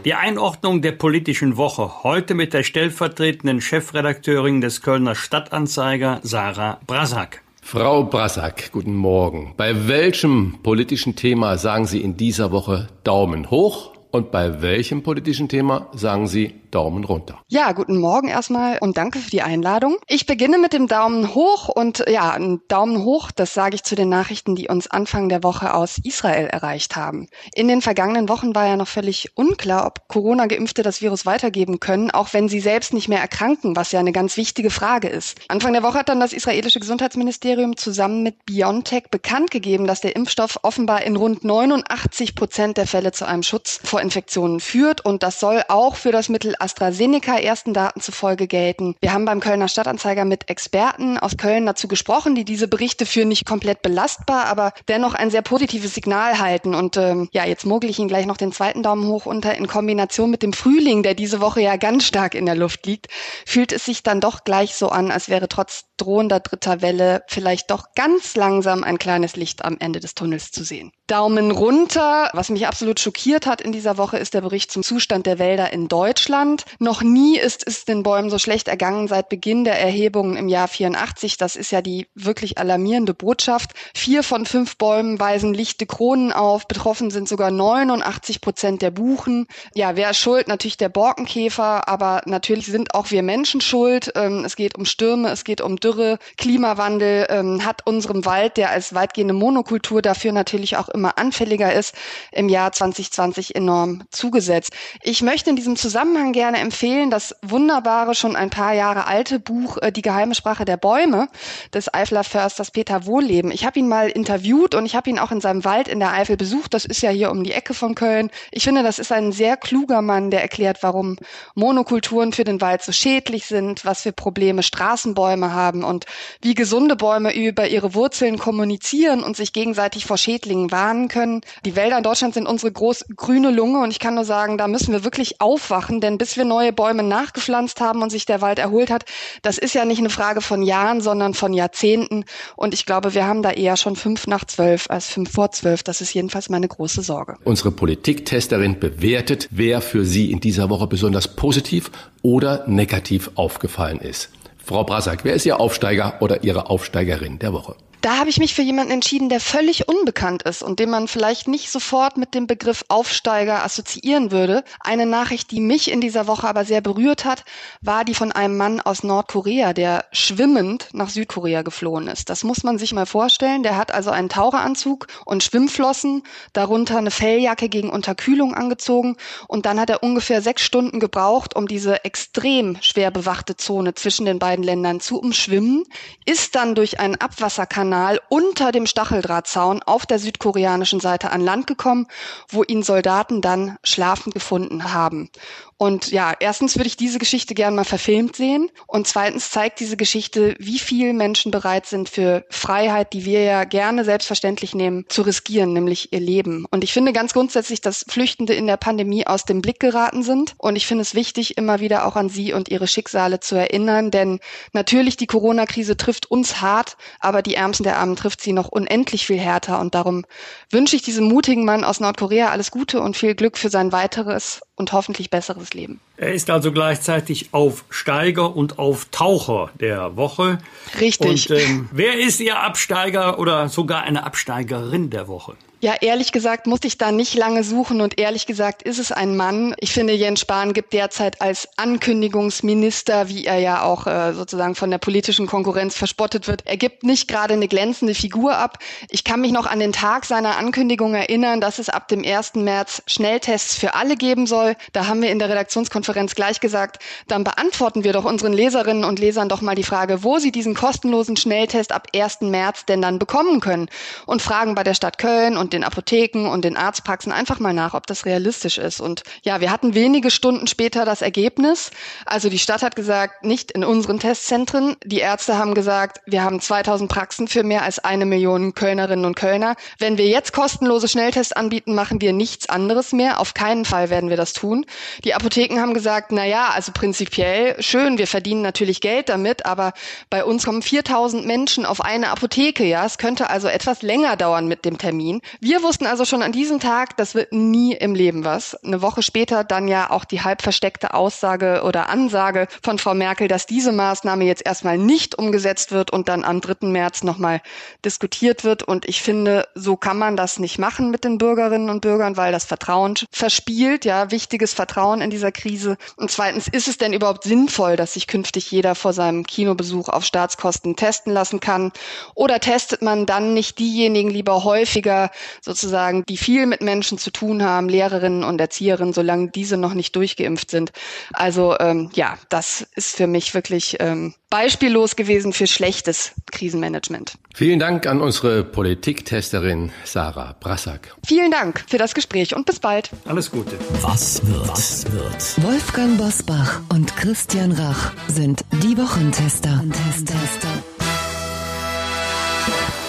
A: Die Einordnung der politischen Woche heute mit der stellvertretenden Chefredakteurin des Kölner Stadtanzeiger Sarah Brasak.
B: Frau Brasak, guten Morgen. Bei welchem politischen Thema sagen Sie in dieser Woche Daumen hoch und bei welchem politischen Thema sagen Sie Daumen runter.
J: Ja, guten Morgen erstmal und danke für die Einladung. Ich beginne mit dem Daumen hoch und ja, ein Daumen hoch, das sage ich zu den Nachrichten, die uns Anfang der Woche aus Israel erreicht haben. In den vergangenen Wochen war ja noch völlig unklar, ob Corona-Geimpfte das Virus weitergeben können, auch wenn sie selbst nicht mehr erkranken, was ja eine ganz wichtige Frage ist. Anfang der Woche hat dann das israelische Gesundheitsministerium zusammen mit BioNTech bekannt gegeben, dass der Impfstoff offenbar in rund 89 Prozent der Fälle zu einem Schutz vor Infektionen führt und das soll auch für das Mittel AstraZeneca ersten Daten zufolge gelten. Wir haben beim Kölner Stadtanzeiger mit Experten aus Köln dazu gesprochen, die diese Berichte für nicht komplett belastbar, aber dennoch ein sehr positives Signal halten. Und ähm, ja, jetzt mogel ich Ihnen gleich noch den zweiten Daumen hoch unter. In Kombination mit dem Frühling, der diese Woche ja ganz stark in der Luft liegt, fühlt es sich dann doch gleich so an, als wäre trotz drohender dritter Welle vielleicht doch ganz langsam ein kleines Licht am Ende des Tunnels zu sehen. Daumen runter. Was mich absolut schockiert hat in dieser Woche ist der Bericht zum Zustand der Wälder in Deutschland. Noch nie ist es den Bäumen so schlecht ergangen seit Beginn der Erhebungen im Jahr 84. Das ist ja die wirklich alarmierende Botschaft. Vier von fünf Bäumen weisen lichte Kronen auf. Betroffen sind sogar 89 Prozent der Buchen. Ja, wer ist schuld? Natürlich der Borkenkäfer, aber natürlich sind auch wir Menschen schuld. Ähm, es geht um Stürme, es geht um Dürre. Klimawandel ähm, hat unserem Wald, der als weitgehende Monokultur dafür natürlich auch immer anfälliger ist, im Jahr 2020 enorm zugesetzt. Ich möchte in diesem Zusammenhang gerne empfehlen das wunderbare, schon ein paar Jahre alte Buch äh, Die geheime Sprache der Bäume des Eifeler Försters Peter Wohlleben. Ich habe ihn mal interviewt und ich habe ihn auch in seinem Wald in der Eifel besucht. Das ist ja hier um die Ecke von Köln. Ich finde, das ist ein sehr kluger Mann, der erklärt, warum Monokulturen für den Wald so schädlich sind, was für Probleme Straßenbäume haben und wie gesunde Bäume über ihre Wurzeln kommunizieren und sich gegenseitig vor Schädlingen warnen planen können. Die Wälder in Deutschland sind unsere groß grüne Lunge und ich kann nur sagen, da müssen wir wirklich aufwachen, denn bis wir neue Bäume nachgepflanzt haben und sich der Wald erholt hat, das ist ja nicht eine Frage von Jahren, sondern von Jahrzehnten. Und ich glaube, wir haben da eher schon fünf nach zwölf als fünf vor zwölf. Das ist jedenfalls meine große Sorge.
B: Unsere Politiktesterin bewertet, wer für sie in dieser Woche besonders positiv oder negativ aufgefallen ist. Frau Brasak, wer ist Ihr Aufsteiger oder Ihre Aufsteigerin der Woche?
J: Da habe ich mich für jemanden entschieden, der völlig unbekannt ist und den man vielleicht nicht sofort mit dem Begriff Aufsteiger assoziieren würde. Eine Nachricht, die mich in dieser Woche aber sehr berührt hat, war die von einem Mann aus Nordkorea, der schwimmend nach Südkorea geflohen ist. Das muss man sich mal vorstellen. Der hat also einen Taucheranzug und Schwimmflossen, darunter eine Felljacke gegen Unterkühlung angezogen und dann hat er ungefähr sechs Stunden gebraucht, um diese extrem schwer bewachte Zone zwischen den beiden Ländern zu umschwimmen, ist dann durch einen Abwasserkanal Kanal unter dem Stacheldrahtzaun auf der südkoreanischen Seite an Land gekommen, wo ihn Soldaten dann schlafend gefunden haben. Und ja, erstens würde ich diese Geschichte gern mal verfilmt sehen. Und zweitens zeigt diese Geschichte, wie viel Menschen bereit sind für Freiheit, die wir ja gerne selbstverständlich nehmen, zu riskieren, nämlich ihr Leben. Und ich finde ganz grundsätzlich, dass Flüchtende in der Pandemie aus dem Blick geraten sind. Und ich finde es wichtig, immer wieder auch an sie und ihre Schicksale zu erinnern. Denn natürlich, die Corona-Krise trifft uns hart, aber die Ärmsten der Armen trifft sie noch unendlich viel härter. Und darum wünsche ich diesem mutigen Mann aus Nordkorea alles Gute und viel Glück für sein weiteres und hoffentlich besseres Leben.
A: Er ist also gleichzeitig Aufsteiger und Auftaucher der Woche.
J: Richtig.
A: Und ähm, wer ist Ihr Absteiger oder sogar eine Absteigerin der Woche?
J: Ja, ehrlich gesagt musste ich da nicht lange suchen und ehrlich gesagt ist es ein Mann. Ich finde, Jens Spahn gibt derzeit als Ankündigungsminister, wie er ja auch äh, sozusagen von der politischen Konkurrenz verspottet wird, er gibt nicht gerade eine glänzende Figur ab. Ich kann mich noch an den Tag seiner Ankündigung erinnern, dass es ab dem 1. März Schnelltests für alle geben soll. Da haben wir in der Redaktionskonferenz gleich gesagt, dann beantworten wir doch unseren Leserinnen und Lesern doch mal die Frage, wo sie diesen kostenlosen Schnelltest ab 1. März denn dann bekommen können und fragen bei der Stadt Köln und den Apotheken und den Arztpraxen einfach mal nach, ob das realistisch ist. Und ja, wir hatten wenige Stunden später das Ergebnis. Also die Stadt hat gesagt, nicht in unseren Testzentren. Die Ärzte haben gesagt, wir haben 2000 Praxen für mehr als eine Million Kölnerinnen und Kölner. Wenn wir jetzt kostenlose Schnelltests anbieten, machen wir nichts anderes mehr. Auf keinen Fall werden wir das tun. Die Apotheken haben gesagt, na ja, also prinzipiell schön, wir verdienen natürlich Geld damit, aber bei uns kommen 4000 Menschen auf eine Apotheke, ja. Es könnte also etwas länger dauern mit dem Termin. Wir wussten also schon an diesem Tag, das wird nie im Leben was. Eine Woche später dann ja auch die halb versteckte Aussage oder Ansage von Frau Merkel, dass diese Maßnahme jetzt erstmal nicht umgesetzt wird und dann am 3. März nochmal diskutiert wird. Und ich finde, so kann man das nicht machen mit den Bürgerinnen und Bürgern, weil das Vertrauen verspielt, ja, wichtiges Vertrauen in dieser Krise. Und zweitens, ist es denn überhaupt sinnvoll, dass sich künftig jeder vor seinem Kinobesuch auf Staatskosten testen lassen kann? Oder testet man dann nicht diejenigen lieber häufiger, sozusagen, die viel mit Menschen zu tun haben, Lehrerinnen und Erzieherinnen, solange diese noch nicht durchgeimpft sind. Also ähm, ja, das ist für mich wirklich ähm, beispiellos gewesen für schlechtes Krisenmanagement.
B: Vielen Dank an unsere Politiktesterin Sarah Brassack.
J: Vielen Dank für das Gespräch und bis bald.
A: Alles Gute.
G: Was wird? Was wird?
F: Wolfgang Bosbach und Christian Rach sind die Wochentester.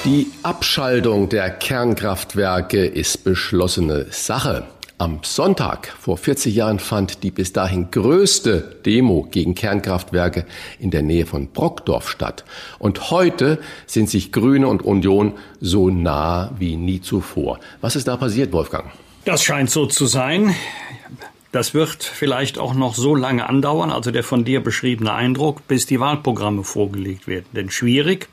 B: Die Abschaltung der Kernkraftwerke ist beschlossene Sache. Am Sonntag vor 40 Jahren fand die bis dahin größte Demo gegen Kernkraftwerke in der Nähe von Brockdorf statt. Und heute sind sich Grüne und Union so nah wie nie zuvor. Was ist da passiert, Wolfgang?
A: Das scheint so zu sein. Das wird vielleicht auch noch so lange andauern, also der von dir beschriebene Eindruck, bis die Wahlprogramme vorgelegt werden. Denn schwierig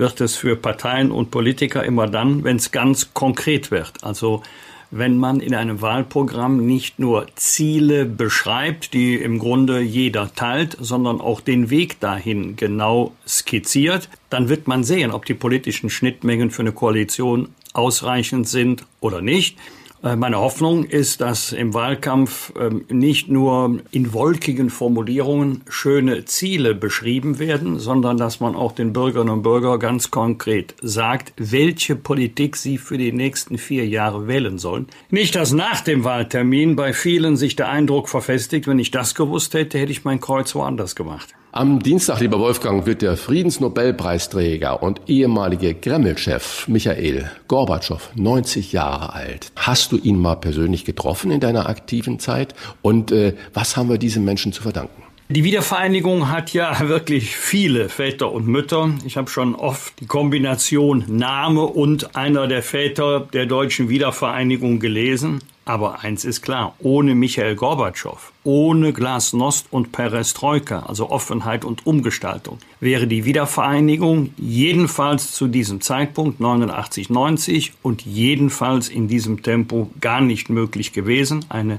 A: wird es für Parteien und Politiker immer dann, wenn es ganz konkret wird. Also wenn man in einem Wahlprogramm nicht nur Ziele beschreibt, die im Grunde jeder teilt, sondern auch den Weg dahin genau skizziert, dann wird man sehen, ob die politischen Schnittmengen für eine Koalition ausreichend sind oder nicht. Äh, meine Hoffnung ist, dass im Wahlkampf ähm, nicht nur in wolkigen Formulierungen schöne Ziele beschrieben werden, sondern dass man auch den Bürgerinnen und Bürgern ganz konkret sagt, welche Politik sie für die nächsten vier Jahre wählen sollen. Nicht, dass nach dem Wahltermin bei vielen sich der Eindruck verfestigt, wenn ich das gewusst hätte, hätte ich mein Kreuz woanders gemacht.
B: Am Dienstag, lieber Wolfgang, wird der Friedensnobelpreisträger und ehemalige Kreml-Chef Michael Gorbatschow 90 Jahre alt. Hast du ihn mal persönlich getroffen in deiner aktiven Zeit? Und äh, was haben wir diesem Menschen zu verdanken?
A: Die Wiedervereinigung hat ja <laughs> wirklich viele Väter und Mütter. Ich habe schon oft die Kombination Name und einer der Väter der deutschen Wiedervereinigung gelesen. Aber eins ist klar, ohne Michael Gorbatschow, ohne Glasnost und Perestroika, also Offenheit und Umgestaltung, wäre die Wiedervereinigung jedenfalls zu diesem Zeitpunkt 89, 90 und jedenfalls in diesem Tempo gar nicht möglich gewesen. Eine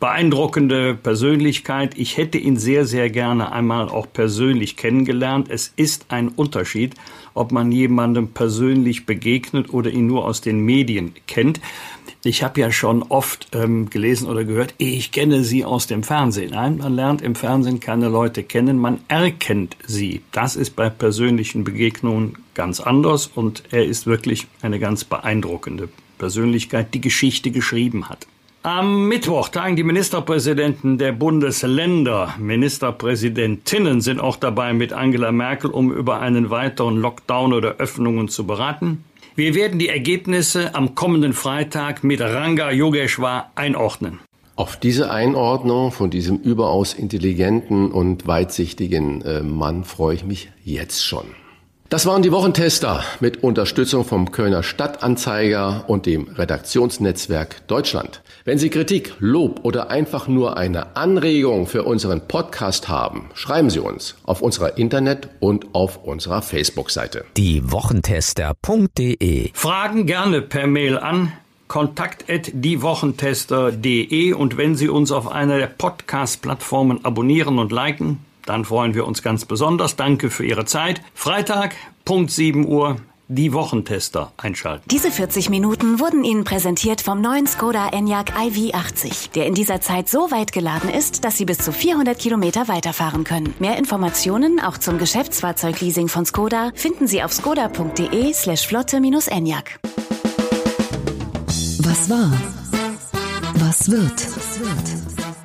A: beeindruckende Persönlichkeit. Ich hätte ihn sehr, sehr gerne einmal auch persönlich kennengelernt. Es ist ein Unterschied, ob man jemandem persönlich begegnet oder ihn nur aus den Medien kennt. Ich habe ja schon oft ähm, gelesen oder gehört, ich kenne sie aus dem Fernsehen. Nein, man lernt im Fernsehen keine Leute kennen, man erkennt sie. Das ist bei persönlichen Begegnungen ganz anders und er ist wirklich eine ganz beeindruckende Persönlichkeit, die Geschichte geschrieben hat. Am Mittwoch tagen die Ministerpräsidenten der Bundesländer. Ministerpräsidentinnen sind auch dabei mit Angela Merkel, um über einen weiteren Lockdown oder Öffnungen zu beraten. Wir werden die Ergebnisse am kommenden Freitag mit Ranga Yogeshwar einordnen.
B: Auf diese Einordnung von diesem überaus intelligenten und weitsichtigen äh, Mann freue ich mich jetzt schon. Das waren die Wochentester mit Unterstützung vom Kölner Stadtanzeiger und dem Redaktionsnetzwerk Deutschland. Wenn Sie Kritik, Lob oder einfach nur eine Anregung für unseren Podcast haben, schreiben Sie uns auf unserer Internet- und auf unserer Facebook-Seite.
G: Die Wochentester.de
A: Fragen gerne per Mail an kontakt@diewochentester.de und wenn Sie uns auf einer der Podcast-Plattformen abonnieren und liken, dann freuen wir uns ganz besonders. Danke für Ihre Zeit. Freitag, Punkt 7 Uhr, die Wochentester einschalten.
C: Diese 40 Minuten wurden Ihnen präsentiert vom neuen Skoda Enyaq iV80, der in dieser Zeit so weit geladen ist, dass Sie bis zu 400 Kilometer weiterfahren können. Mehr Informationen auch zum Geschäftsfahrzeugleasing von Skoda finden Sie auf skoda.de slash flotte-enyaq.
F: Was war? Was wird?